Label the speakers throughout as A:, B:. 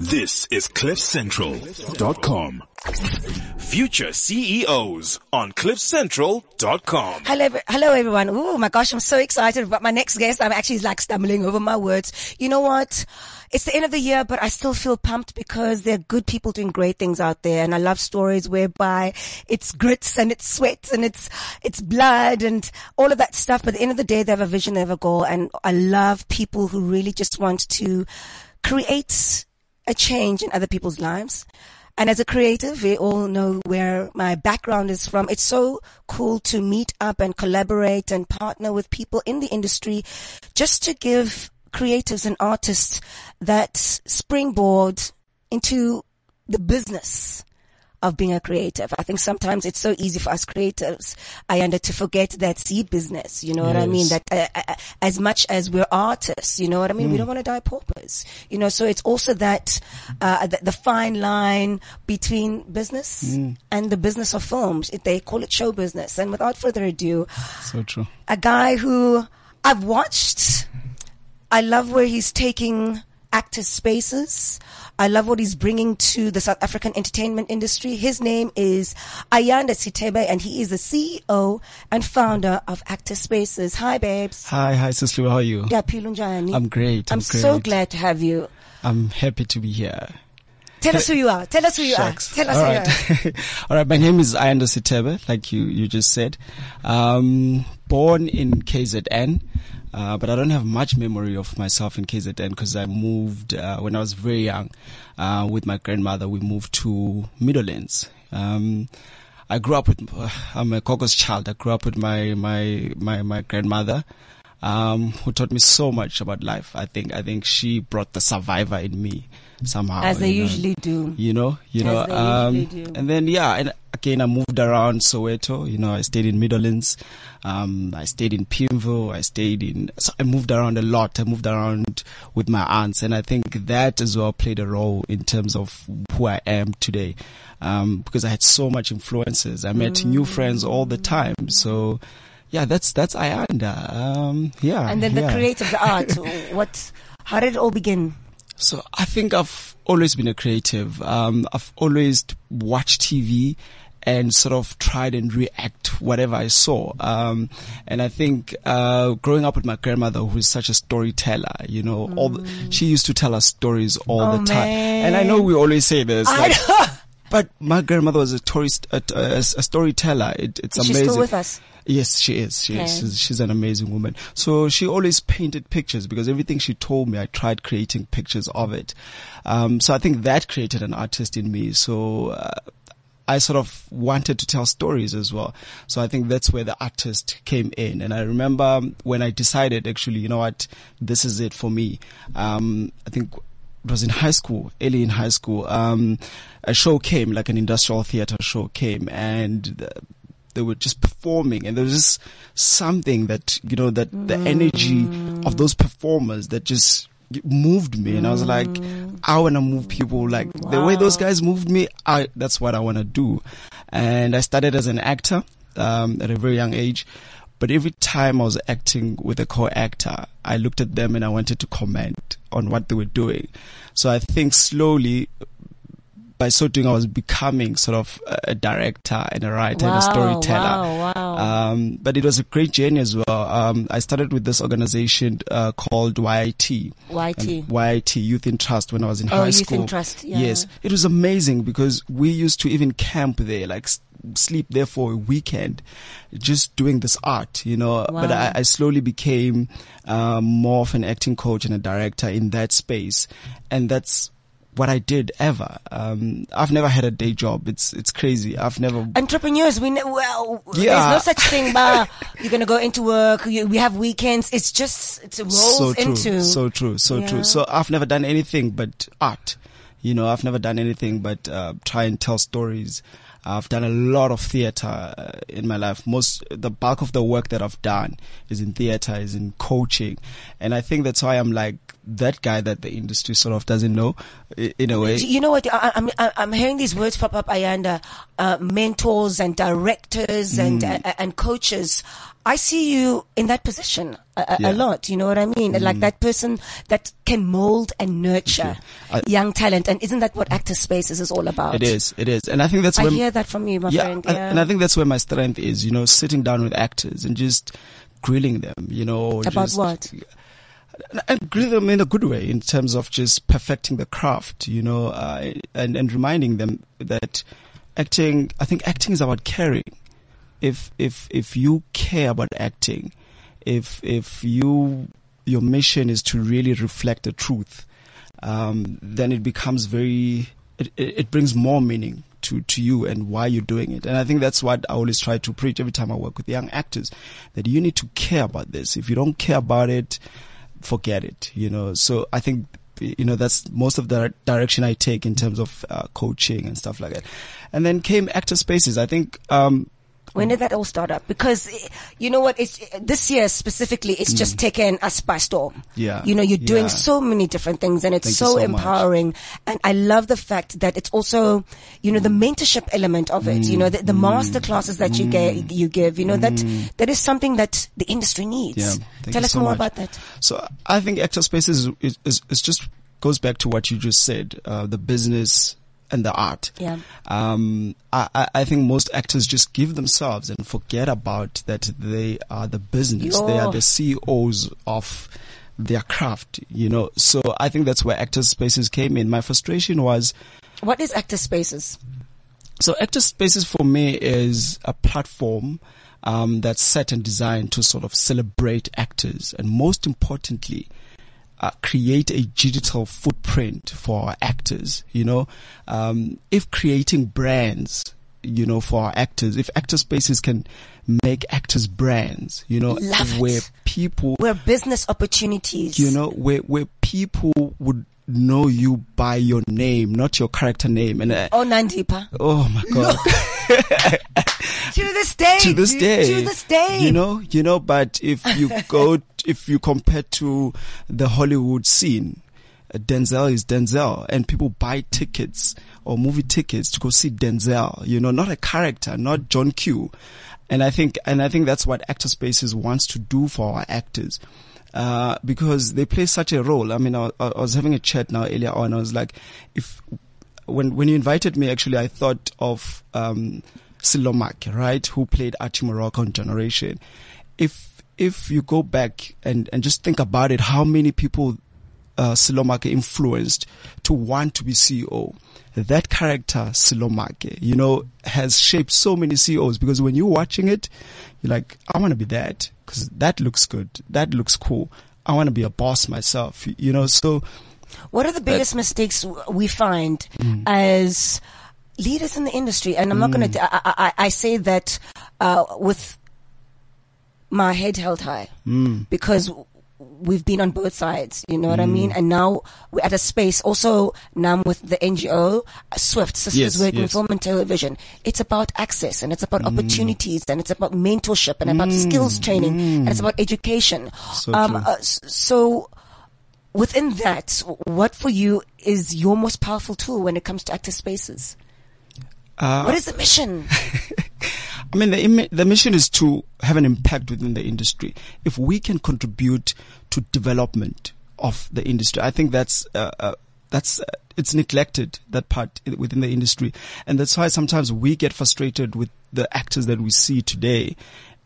A: This is CliffCentral.com. Future CEOs on CliffCentral.com.
B: Hello, hello everyone. Oh my gosh, I'm so excited about my next guest. I'm actually like stumbling over my words. You know what? It's the end of the year, but I still feel pumped because there are good people doing great things out there. And I love stories whereby it's grits and it's sweat and it's, it's blood and all of that stuff. But at the end of the day, they have a vision, they have a goal. And I love people who really just want to create a change in other people's lives. And as a creative, we all know where my background is from. It's so cool to meet up and collaborate and partner with people in the industry just to give creatives and artists that springboard into the business of being a creative. I think sometimes it's so easy for us creatives, I under to forget that see business. You know what I mean? That uh, uh, as much as we're artists, you know what I mean? We don't want to die paupers. You know, so it's also that uh, the, the fine line between business and the business of films. It, they call it show business. And without further ado,
C: So true.
B: a guy who I've watched. I love where he's taking actors' spaces. I love what he's bringing to the South African entertainment industry. His name is Ayanda Sitebe and he is the CEO and founder of Actor Spaces. Hi babes.
C: Hi, hi, sister. How are you?
B: Yeah, Pilunjani.
C: I'm great. I'm,
B: I'm so
C: great.
B: glad to have you.
C: I'm happy to be here.
B: Tell us who you are. Tell us who you
C: Shucks.
B: are. Tell us
C: All
B: who you are.
C: All right. My name is Ayanda Sitebe, like you, you just said. Um, born in KZN. Uh, but I don't have much memory of myself in KZN because I moved, uh, when I was very young, uh, with my grandmother. We moved to Meadowlands. Um, I grew up with, uh, I'm a Coco's child. I grew up with my, my, my, my grandmother. Um, who taught me so much about life. I think, I think she brought the survivor in me somehow.
B: As they
C: know
B: usually do.
C: you know, you know,
B: As they
C: um, and then yeah, and again, I moved around Soweto. You know, I stayed in Meadowlands. Um, I stayed in Pimville. I stayed in. So I moved around a lot. I moved around with my aunts, and I think that as well played a role in terms of who I am today. Um, because I had so much influences. I met new friends all the time. So. Yeah, that's that's Ayanda. Um, yeah,
B: And then the
C: yeah.
B: creative, art. what, how did it all begin?
C: So I think I've always been a creative. Um, I've always watched TV and sort of tried and react whatever I saw. Um, and I think, uh, growing up with my grandmother, who's such a storyteller, you know, all the, she used to tell us stories all
B: Oh,
C: the time. And I know we always say this, like, but my grandmother was a, tourist, a, a, a storyteller. It, it's
B: She's
C: amazing.
B: still with us.
C: Yes, she is. She
B: Okay.
C: is. She's, she's an amazing woman. So she always painted pictures because everything she told me, I tried creating pictures of it. Um, so I think that created an artist in me. So, uh, I sort of wanted to tell stories as well. So I think that's where the artist came in. And I remember when I decided actually, you know what, this is it for me. Um, I think it was in high school, early in high school. Um, a show came, like an industrial theater show came and the, they were just performing and there was just something that, you know, that the energy of those performers that just moved me. And I was like, I want to move people like the way those guys moved me. I, that's what I want to do. And I started as an actor, um, at a very young age. But every time I was acting with a co-actor, I looked at them and I wanted to comment on what they were doing. So I think slowly by so doing, I was becoming sort of a- director and a writer and a storyteller.
B: wow, wow.
C: Um, but it was a great journey as well. Um, I started with this organization uh, called YIT.
B: YT.
C: And YIT Youth in Trust when I was in
B: Oh,
C: high
B: Youth in
C: school.
B: Trust, yeah.
C: Yes, it was amazing because we used to even camp there, like sleep there for a weekend, just doing this art, you know. But
B: Wow.
C: I, I slowly became um, more of an acting coach and a director in that space, and that's what I did ever. Um, I've never had a day job. It's it's crazy. I've never.
B: entrepreneurs, we know, well,
C: Yeah.
B: there's no such thing, but you're gonna go into work. You, we have weekends. It's just it rolls
C: so true,
B: into.
C: so true, so
B: Yeah.
C: true. So I've never done anything but art. You know, I've never done anything but uh, try and tell stories. I've done a lot of theater uh, in my life. Most, the bulk of the work that I've done is in theater, is in coaching, and I think that's why I'm like that guy that the industry sort of doesn't know, in a way.
B: You know what? I, I'm I- I'm hearing these words pop up, Ayanda. Uh, mentors and directors and
C: Mm.
B: uh, and coaches. I see you in that position. A,
C: Yeah.
B: a lot. You know what I mean? Like that person that can mold and nurture
C: I-
B: young talent. And isn't that what Actor Spaces is all about?
C: It is, it is. And I think that's
B: I hear that from you, my
C: yeah,
B: friend. Yeah.
C: and I think that's where my strength is, you know, sitting down with actors and just grilling them, you know.
B: about
C: just,
B: what?
C: and grill them in a good way in terms of just perfecting the craft, you know, uh, and, and reminding them that acting, I think acting is about caring. If, if, if you care about acting, if, if you, your mission is to really reflect the truth, um, then it becomes very, it, it, brings more meaning to, to you and why you're doing it. And I think that's what I always try to preach every time I work with young actors, that you need to care about this. If you don't care about it, forget it, you know. So I think, you know, that's most of the direction I take in terms of uh, coaching and stuff like that. And then came actor spaces. I think, um,
B: When did that all start up? Because you know what? It's this year specifically. It's just taken us by storm.
C: Mm. Yeah.
B: You know, you're doing
C: Yeah.
B: so many different things, and it's
C: Thank
B: so,
C: so
B: empowering. And I love the fact that it's also, you know, the
C: Mm.
B: mentorship element of it. You know, the, the master classes that you get, you give. You know that that is something that the industry needs.
C: Mm. Yeah. Thank
B: Tell us
C: so
B: more
C: much.
B: about that.
C: So I think actor spaces is, is, is, is just goes back to what you just said, uh, the business and the art.
B: Yeah.
C: Um, I, I- I think most actors just give themselves and forget about that they are the business. They are the CEOs of their craft, you know. So I think that's where actor spaces came in. My frustration was,
B: What is Actor Spaces?
C: so Actor Spaces for me is a platform um, that's set and designed to sort of celebrate actors and most importantly, uh, create a digital footprint for our actors. You know, um, if creating brands, you know, for our actors, if Actor Spaces can make actors brands, you know,
B: Love it.
C: where people
B: Where business opportunities.
C: you know, where where people would know you by your name, not your character name, and uh,
B: Oh, Nandipa.
C: oh my god.
B: To this day.
C: to this day,
B: To this day.
C: you know, you know. But if you go, if you compare to the Hollywood scene, uh, Denzel is Denzel, and people buy tickets or movie tickets to go see Denzel. You know, not a character, not John Q. And I think, and I think that's what Actor Spaces wants to do for our actors. Uh, because they play such a role. I mean, I, I was having a chat now earlier on. I was like, if when when you invited me, actually, I thought of um, Sello Maake, right, who played Archie Moroka on Generation. If if you go back and and just think about it, how many people uh, Sello Maake influenced to want to be CEO. That character, Sello Maake, you know, has shaped so many CEOs because when you're watching it, you're like, I want to be that because that looks good. That looks cool. I want to be a boss myself, you know, so
B: What are the biggest mistakes we find
C: Mm.
B: as leaders in the industry? And I'm not going to, I, I, I say that, uh, with my head held high
C: Mm.
B: because we've been on both sides, you know what I mean? And now we're at a space also now I'm with the NGO, Swift, Sisters
C: Yes,
B: Working
C: yes.
B: Film and Television. It's about access and it's about opportunities and it's about mentorship and about skills training and it's about education.
C: So
B: um, uh, so within that, what for you is your most powerful tool when it comes to actor spaces?
C: uh,
B: what is the mission?
C: I mean, the, the mission is to have an impact within the industry. If we can contribute to development of the industry, I think that's, uh, uh, that's, uh, it's neglected, that part within the industry. And that's why sometimes we get frustrated with the actors that we see today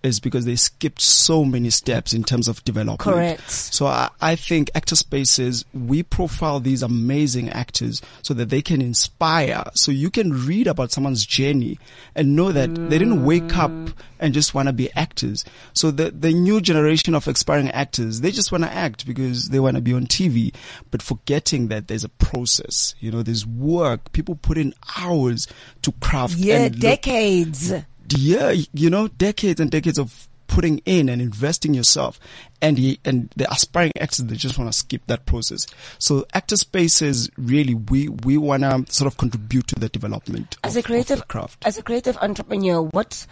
C: is because they skipped so many steps in terms of development.
B: Correct.
C: So I, I think actor spaces, we profile these amazing actors so that they can inspire. So you can read about someone's journey and know that they didn't wake up mm. and just want to be actors. So the, the new generation of aspiring actors, they just want to act because they want to be on TV, but forgetting that there's a process. You know, there's work. People put in hours to craft.
B: Yeah,
C: and look-
B: decades.
C: Yeah, you know, decades and decades of putting in and investing yourself. And he, and the aspiring actors, they just want to skip that process. So actor spaces, really, we, we want to sort of contribute to the development
B: as
C: of,
B: a creative
C: craft.
B: as a creative entrepreneur what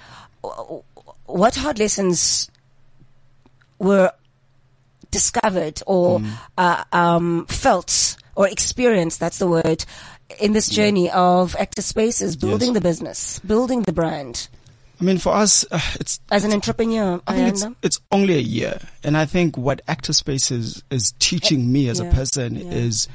B: what hard lessons were discovered or
C: Mm.
B: uh, um, felt or experienced that's the word in this journey of actor spaces building
C: Yes.
B: the business building the brand
C: I mean, for us, uh, it's
B: as an entrepreneur?
C: I think it's it's only a year, and I think what Actor Space is is teaching me as
B: Yeah,
C: a person
B: yeah.
C: is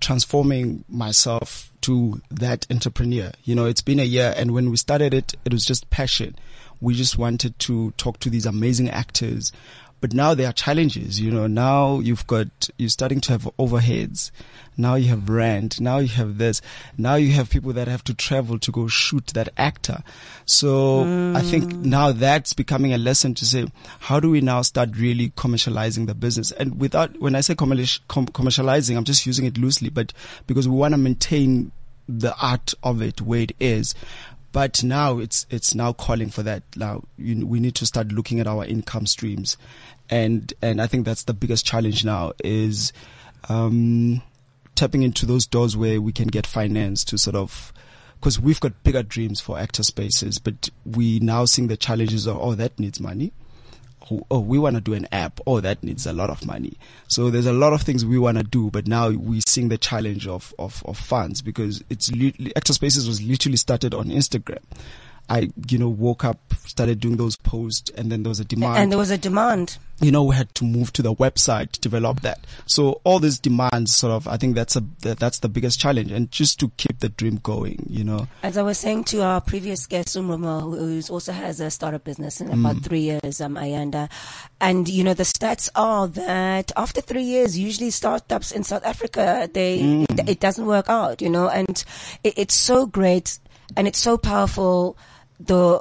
C: transforming myself to that entrepreneur. You know, it's been a year, and when we started it, it was just passion. We just wanted to talk to these amazing actors. But now there are challenges, you know, now you've got, you're starting to have overheads. Now you have rent. Now you have this. Now you have people that have to travel to go shoot that actor. So I think now that's becoming a lesson to say, how do we now start really commercializing the business? And without, when I say commerci- com- commercializing, I'm just using it loosely, but because we want to maintain the art of it where it is. But now it's it's now calling for that. Now you, we need to start looking at our income streams, and and I think that's the biggest challenge now is um, tapping into those doors where we can get finance to sort of because we've got bigger dreams for actor spaces, but we now seeing the challenges of oh that needs money. Oh, oh, we want to do an app. Oh, that needs a lot of money. So there's a lot of things we want to do, but now we're seeing the challenge of, of, of funds because it's Actor Spaces was literally started on Instagram. I, you know, woke up, started doing those posts and then there was a demand
B: and there was a demand.
C: You know, we had to move to the website to develop that. So all these demands sort of, I think that's a, that, that's the biggest challenge and just to keep the dream going, you know.
B: As I was saying to our previous guest, Umroma, who also has a startup business in about three years, um, Ayanda. And, you know, the stats are that after three years, usually startups in South Africa, they, it, it doesn't work out, you know, and it, it's so great and it's so powerful, the,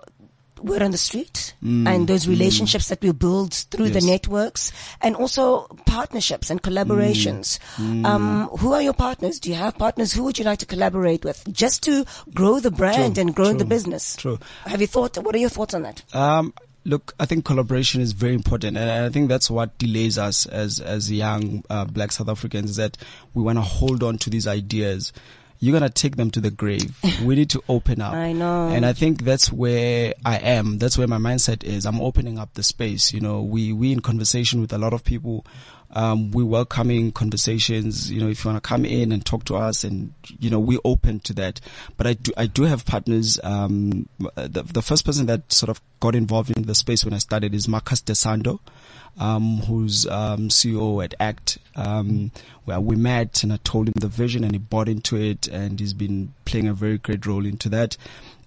B: word on the street and those relationships that we build through the networks and also partnerships and collaborations. Um, who are your partners? Do you have partners? Who would you like to collaborate with just to grow the brand
C: True,
B: and grow the business?
C: true.
B: Have you thought, what are your thoughts on that?
C: Um, look, I think collaboration is very important, and I think that's what delays us as as young uh, Black South Africans. Is that we want to hold on to these ideas. You're gonna take them to the grave. we need to open up.
B: I know.
C: and I think that's where I am. That's where my mindset is. I'm opening up the space. You know, we we in conversation with a lot of people. Um, we welcoming conversations. You know, if you want to come in and talk to us, and you know, we're open to that. But I do I do have partners. Um, the the first person that sort of got involved in the space when I started is Marcus Desando, um, who's um, CEO at Act. Um, where we met and I told him the vision and he bought into it and he's been playing a very great role into that.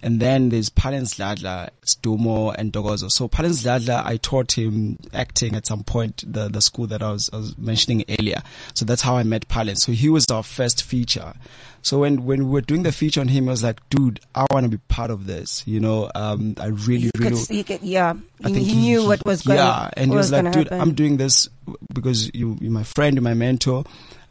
C: And then there's Pallance Dladla, Stumo and Dogozo. So Pallance Dladla, I taught him acting at some point, the, the school that I was, I was mentioning earlier. So that's how I met Pallance. So he was our first feature. So when, when we were doing the feature on him, I was like, dude, I want to be part of this. You know, um, I really,
B: You
C: really,
B: could, could, yeah,
C: I
B: he,
C: think
B: he knew what was going
C: yeah, and he
B: what
C: was like, dude,
B: happen.
C: I'm doing this because you, you're my friend, you're my mentor.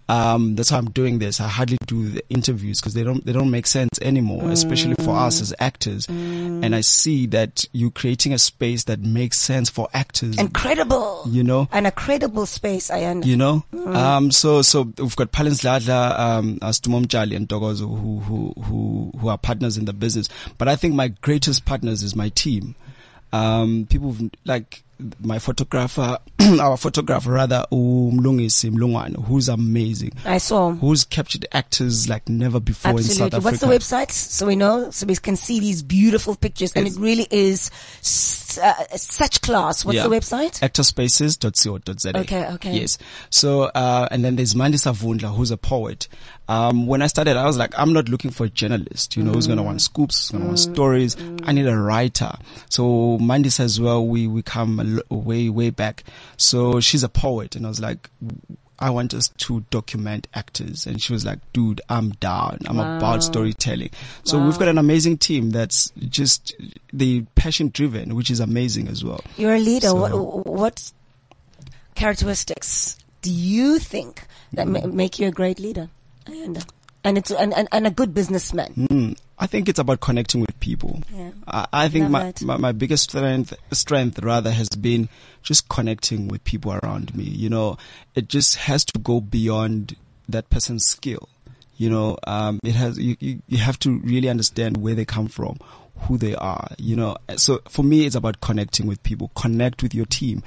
C: Um, that's how I'm doing this. I hardly do the interviews because they don't, they don't make sense anymore, especially for us as actors. And I see that you're creating a space that makes sense for actors,
B: Incredible.
C: you know?
B: And a credible space, I understand.
C: you know. Um, so so we've got Pallance Dladla, um, uh, Stumom Jali and Dogozo who who who who are partners in the business. But I think my greatest partners is my team. Um, people like my photographer, our photographer rather, Umlungisi Mlungwane, who's amazing,
B: I saw.
C: who's captured actors like never before in South
B: Absolutely. What's the website? So we know, so we can see these beautiful pictures and it really is s- uh, such class. What's
C: Yeah.
B: the website?
C: actorspaces.co.za.
B: Okay, okay.
C: Yes. So, uh, and then there's Mandisa Vundla, who's a poet. Um, when I started, I was like, I'm not looking for a journalist, you know, who's going to want scoops, who's going to want stories. I need a writer. So Mandisa as well, we, we come way, way back. So she's a poet and I was like, I want us to document actors. And she was like, dude, I'm down. I'm about storytelling. So we've got an amazing team that's just the passion driven, which is amazing as well.
B: You're a leader.
C: So-
B: What, what characteristics do you think that ma- make you a great leader? And, and it's, and, and, and a good businessman.
C: Mm, I think it's about connecting with people.
B: Yeah.
C: I, I think my, my, my biggest strength, strength rather has been just connecting with people around me. You know, it just has to go beyond that person's skill. You know, um, it has, you, you, you have to really understand where they come from, who they are, you know. So for me, it's about connecting with people, connect with your team,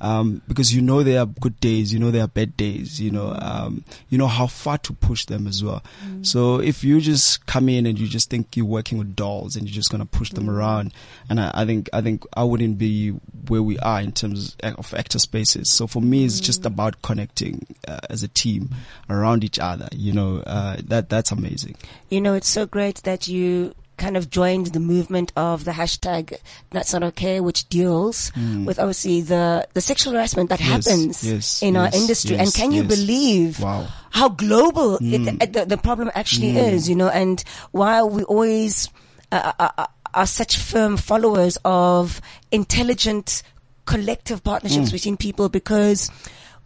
C: um, because you know there are good days, you know there are bad days, you know, um, you know how far to push them as well. So if you just come in and you just think you're working with dolls and you're just gonna push them around, and I, I think I think I wouldn't be where we are in terms of actor spaces. So for me, it's just about connecting uh, as a team around each other. You know, uh, that that's amazing.
B: You know, it's so great that you kind of joined the movement of the hashtag that's not okay, which deals with obviously the, the sexual harassment that.
C: Yes,
B: happens
C: yes,
B: in our
C: yes,
B: industry. and can you believe
C: Wow.
B: how global
C: Hmm.
B: it, the, the problem actually is, you know, and why we always uh, uh, uh, are such firm followers of intelligent collective partnerships
C: Hmm.
B: between people because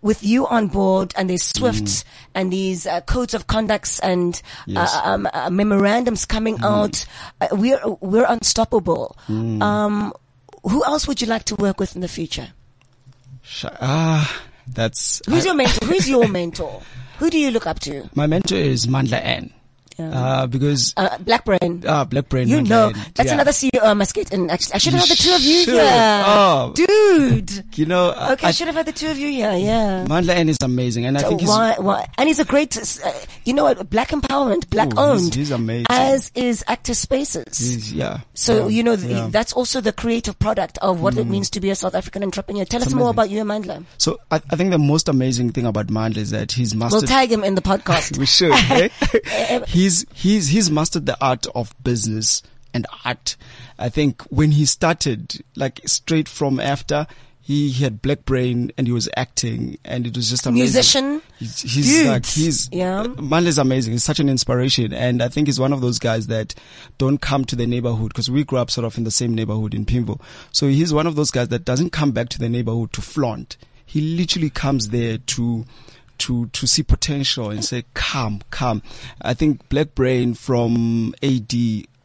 B: with you on board and there's Swift
C: Hmm.
B: and these uh, codes of conducts and
C: Yes.
B: uh, um, uh, memorandums coming out, uh, we're we're unstoppable. Um, who else would you like to work with in the future?
C: Ah, that's
B: Who's
C: I-
B: your mentor? Who's your mentor? Who do you look up to?
C: my mentor is Mandla N. Uh, because
B: Uh, Black Brain.
C: ah, Black Brain.
B: You know, that's
C: yeah.
B: another CEO I must get in. Actually, I should have had the two of you
C: should.
B: here.
C: Oh.
B: Dude.
C: You know,
B: Okay, I
C: I,
B: should have had the two of you here. Yeah.
C: Mandla N is amazing, and I think he's
B: why, why, and he's a great, uh, you know what, black empowerment, black
C: Ooh,
B: owned.
C: he's amazing.
B: As is Actor Spaces.
C: he's- yeah.
B: So,
C: yeah,
B: you know,
C: yeah. Mm.
B: that's also the creative product of what it means to be a South African entrepreneur. Tell us
C: It's
B: more about you, Amandla.
C: So I, I think the most amazing thing about Mandla is that he's
B: We'll tag him in the podcast.
C: we should. eh? he's he's he's mastered the art of business and art. I think when he started, like straight from after. He, he had black brain and he was acting and it was just amazing.
B: Musician.
C: He's, he's like, he's,
B: Yeah.
C: Mandla is amazing. He's such an inspiration. And I think he's one of those guys that don't come to the neighborhood because we grew up sort of in the same neighborhood in Pimville. So he's one of those guys that doesn't come back to the neighborhood to flaunt. He literally comes there to, to, to see potential and say, come, come. I think Black Brain from AD,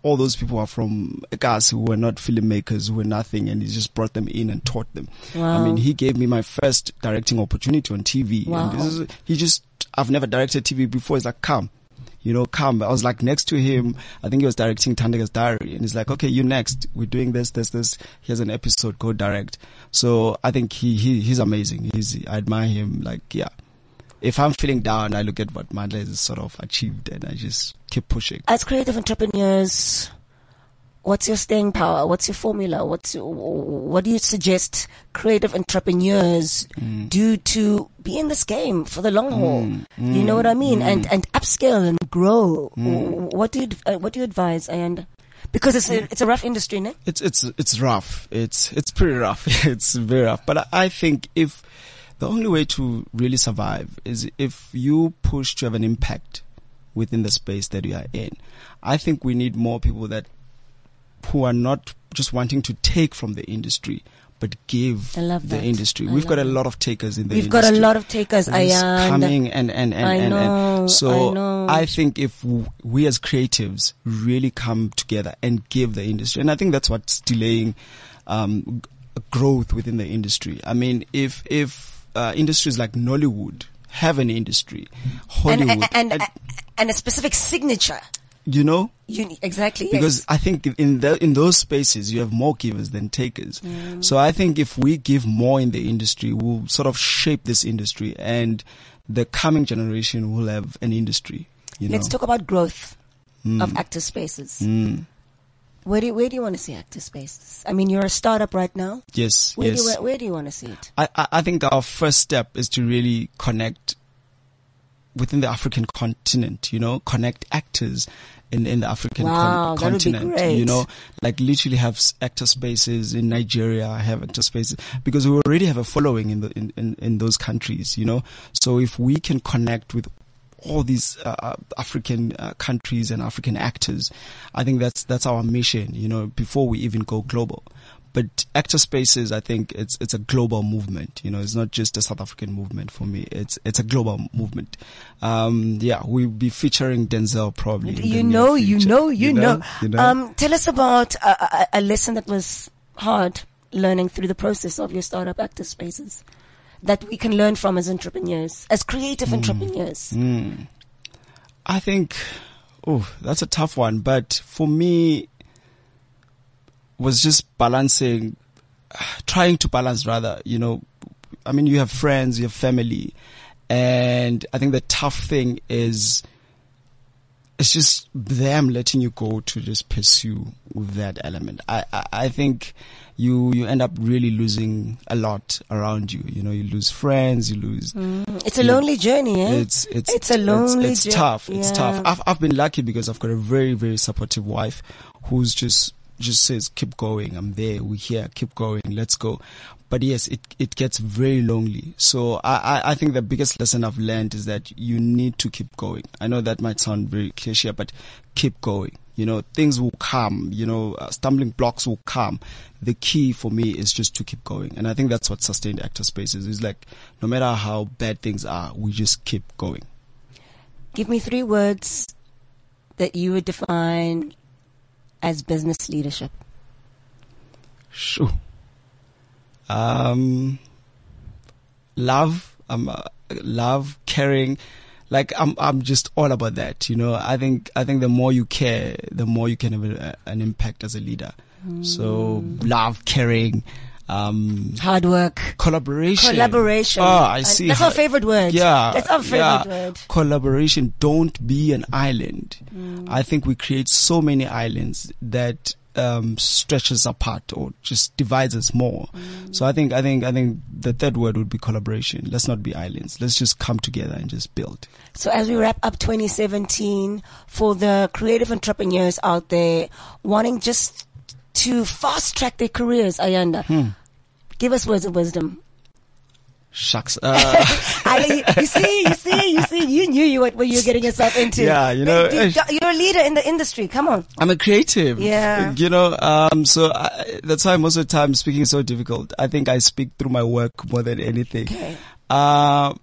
C: all those people are from guys who were not filmmakers, who were nothing, and he just brought them in and taught them.
B: Wow.
C: I mean, he gave me my first directing opportunity on TV.
B: Wow.
C: And this is, he just, I've never directed TV before. He's like, come, you know, come. I was like next to him. I think he was directing Tandaga's Diary and he's like, okay, you next. We're doing this, this, this. Here's an episode. Go direct. So I think he, he, he's amazing. He's, I admire him. Like, yeah. If I'm feeling down, I look at what Mandla has sort of achieved and I just keep pushing.
B: As creative entrepreneurs, what's your staying power? What's your formula? What's your, what do you suggest creative entrepreneurs
C: Mm.
B: do to be in this game for the long haul? you know what I mean? And and upscale and grow.
C: Mm.
B: What do you uh, what do you advise? And because it's a, it's a rough industry, no?
C: It's it's it's rough. It's it's pretty rough. it's very rough. But I, I think if the only way to really survive is if you push to have an impact within the space that you are in. I think we need more people that who are not just wanting to take from the industry, but give
B: I
C: the
B: that.
C: industry.
B: I
C: We've got a lot of takers in the
B: We've
C: industry.
B: got a lot of takers.
C: Is
B: Ayan.
C: coming and and and
B: I
C: and,
B: know,
C: and so
B: I know.
C: I think if we as creatives really come together and give the industry, and I think that's what's delaying um, growth within the industry. I mean, if if uh, industries like Nollywood have an industry,
B: and,
C: Hollywood,
B: and, and, and a specific signature.
C: you know,
B: Uni- exactly.
C: because
B: yes.
C: I think in the, in those spaces you have more givers than takers. So I think if we give more in the industry, we'll sort of shape this industry, and the coming generation will have an industry. You know,
B: Let's talk about growth of actor spaces.
C: Mm.
B: Where do you, where do you want to see actor spaces? I mean, you're a startup right now.
C: yes,
B: Where
C: yes.
B: do you, where, where do you want to see it?
C: I, I I think our first step is to really connect within the African continent, you know, connect actors in, in the African
B: Wow,
C: con-
B: that would be
C: continent,
B: great.
C: you know, like literally have actor spaces in Nigeria, have actor spaces because we already have a following in the, in, in, in those countries, you know, so if we can connect with all these uh, uh, African uh, countries and African actors. I think that's that's our mission, you know, before we even go global. But actor spaces, I think it's it's a global movement. You know, it's not just a South African movement for me. It's it's a global movement. Um, yeah, we'll be featuring Denzel probably. in the
B: You know, you
C: future.
B: know, you, know.
C: you know?
B: Um, tell us about a, a, a lesson that was hard learning through the process of your startup actor spaces that we can learn from as entrepreneurs, as creative
C: Hmm.
B: entrepreneurs.
C: I think, oh, that's a tough one. But for me, was just balancing, trying to balance rather, you know, I mean, you have friends, you have family, and I think the tough thing is, it's just them letting you go to just pursue that element. I, I, I think you, you end up really losing a lot around you. You know, you lose friends, you lose.
B: It's a lonely journey, eh?
C: It's, it's,
B: It's a lonely
C: It's,
B: jour-
C: tough. It's
B: yeah.
C: tough. I've, I've been lucky because I've got a very, very supportive wife who's just, just says, keep going. I'm there. We're here. Keep going. Let's go. But yes, it, it gets very lonely. So I, I, I think the biggest lesson I've learned is that you need to keep going. I know that might sound very cliche, but keep going. You know, things will come, you know, uh, stumbling blocks will come. The key for me is just to keep going. And I think that's what sustained actor space is. It's like, no matter how bad things are, we just keep going.
B: Give me three words that you would define as business leadership.
C: Shoo. Um, love, um, uh, love, caring. Like I'm, I'm just all about that. You know, I think, I think the more you care, the more you can have a, an impact as a leader. So love, caring, um,
B: Hard work.
C: collaboration.
B: Collaboration.
C: Oh, I see.
B: That's our favorite word.
C: Yeah.
B: That's our favorite
C: yeah.
B: word.
C: Collaboration. Don't be an island.
B: Mm.
C: I think we create so many islands that um, stretches apart or just divides us more.
B: Mm.
C: So I think, I think, I think the third word would be collaboration. Let's not be islands. Let's just come together and just build.
B: So as we wrap up 2017 for the creative entrepreneurs out there wanting just to fast track their careers, Ayanda,
C: Hmm.
B: give us words of wisdom.
C: Shucks. Uh,
B: I, you see, you see, you see, you knew you what, what you were getting yourself into.
C: Yeah, you know,
B: You- You're a leader in the industry. Come on.
C: I'm a creative.
B: Yeah.
C: You know, um, so I, that's why most of the time speaking is so difficult. I think I speak through my work more than anything.
B: Okay.
C: Uh,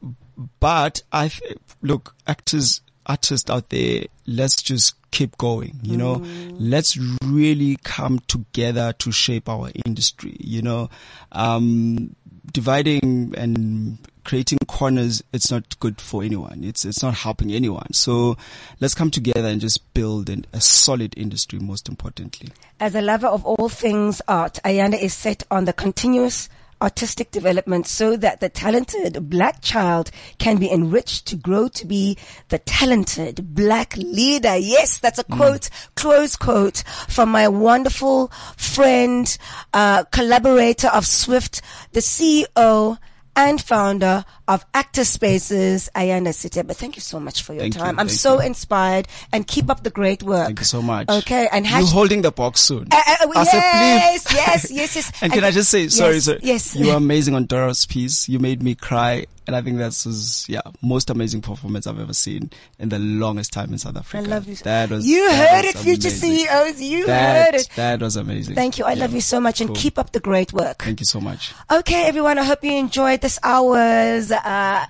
C: but I th- look, actors, artists out there, let's just keep going, you know, let's really come together to shape our industry, you know, um, dividing and creating corners, it's not good for anyone. It's, it's not helping anyone. So let's come together and just build an, a solid industry, most importantly.
B: As a lover of all things art, Ayanda is set on the continuous artistic development so that the talented black child can be enriched to grow to be the talented black leader. Yes, that's a quote, close quote from my wonderful friend, uh, collaborator of Swift, the CEO and founder of Actor Spaces, Ayanda Siteba. Thank you so much for your
C: Thank you,
B: time. I'm so
C: you.
B: inspired and keep up the great work.
C: Thank you so much.
B: Okay, and
C: you
B: hash-
C: holding the box soon.
B: Uh, uh,
C: I
B: yes, yes, yes, yes.
C: And can I just say, sorry,
B: yes,
C: sir.
B: Yes.
C: You are amazing on Dora's piece. You made me cry. And I think that's, was, yeah, most amazing performance I've ever seen in the longest time in South Africa.
B: I love you.
C: That was,
B: you
C: that
B: heard
C: was
B: it, future. CEOs. You
C: That,
B: heard it.
C: that was amazing.
B: Thank you. I love you so much and
C: Cool.
B: keep up the great work.
C: Thank you so much.
B: Okay, everyone. I hope you enjoyed this hour's uh,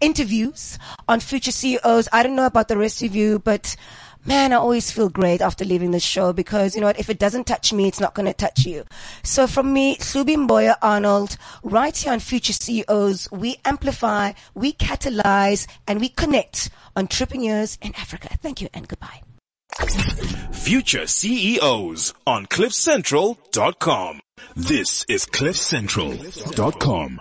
B: interviews on future CEOs. I don't know about the rest of you, but man, I always feel great after leaving the show because you know what? If it doesn't touch me, it's not going to touch you. So from me, Subi Mboya Arnold, right here on Future CEOs, we amplify, we catalyze, and we connect entrepreneurs in Africa. Thank you and goodbye.
A: Future CEOs on CliffCentral.com. This is CliffCentral.com.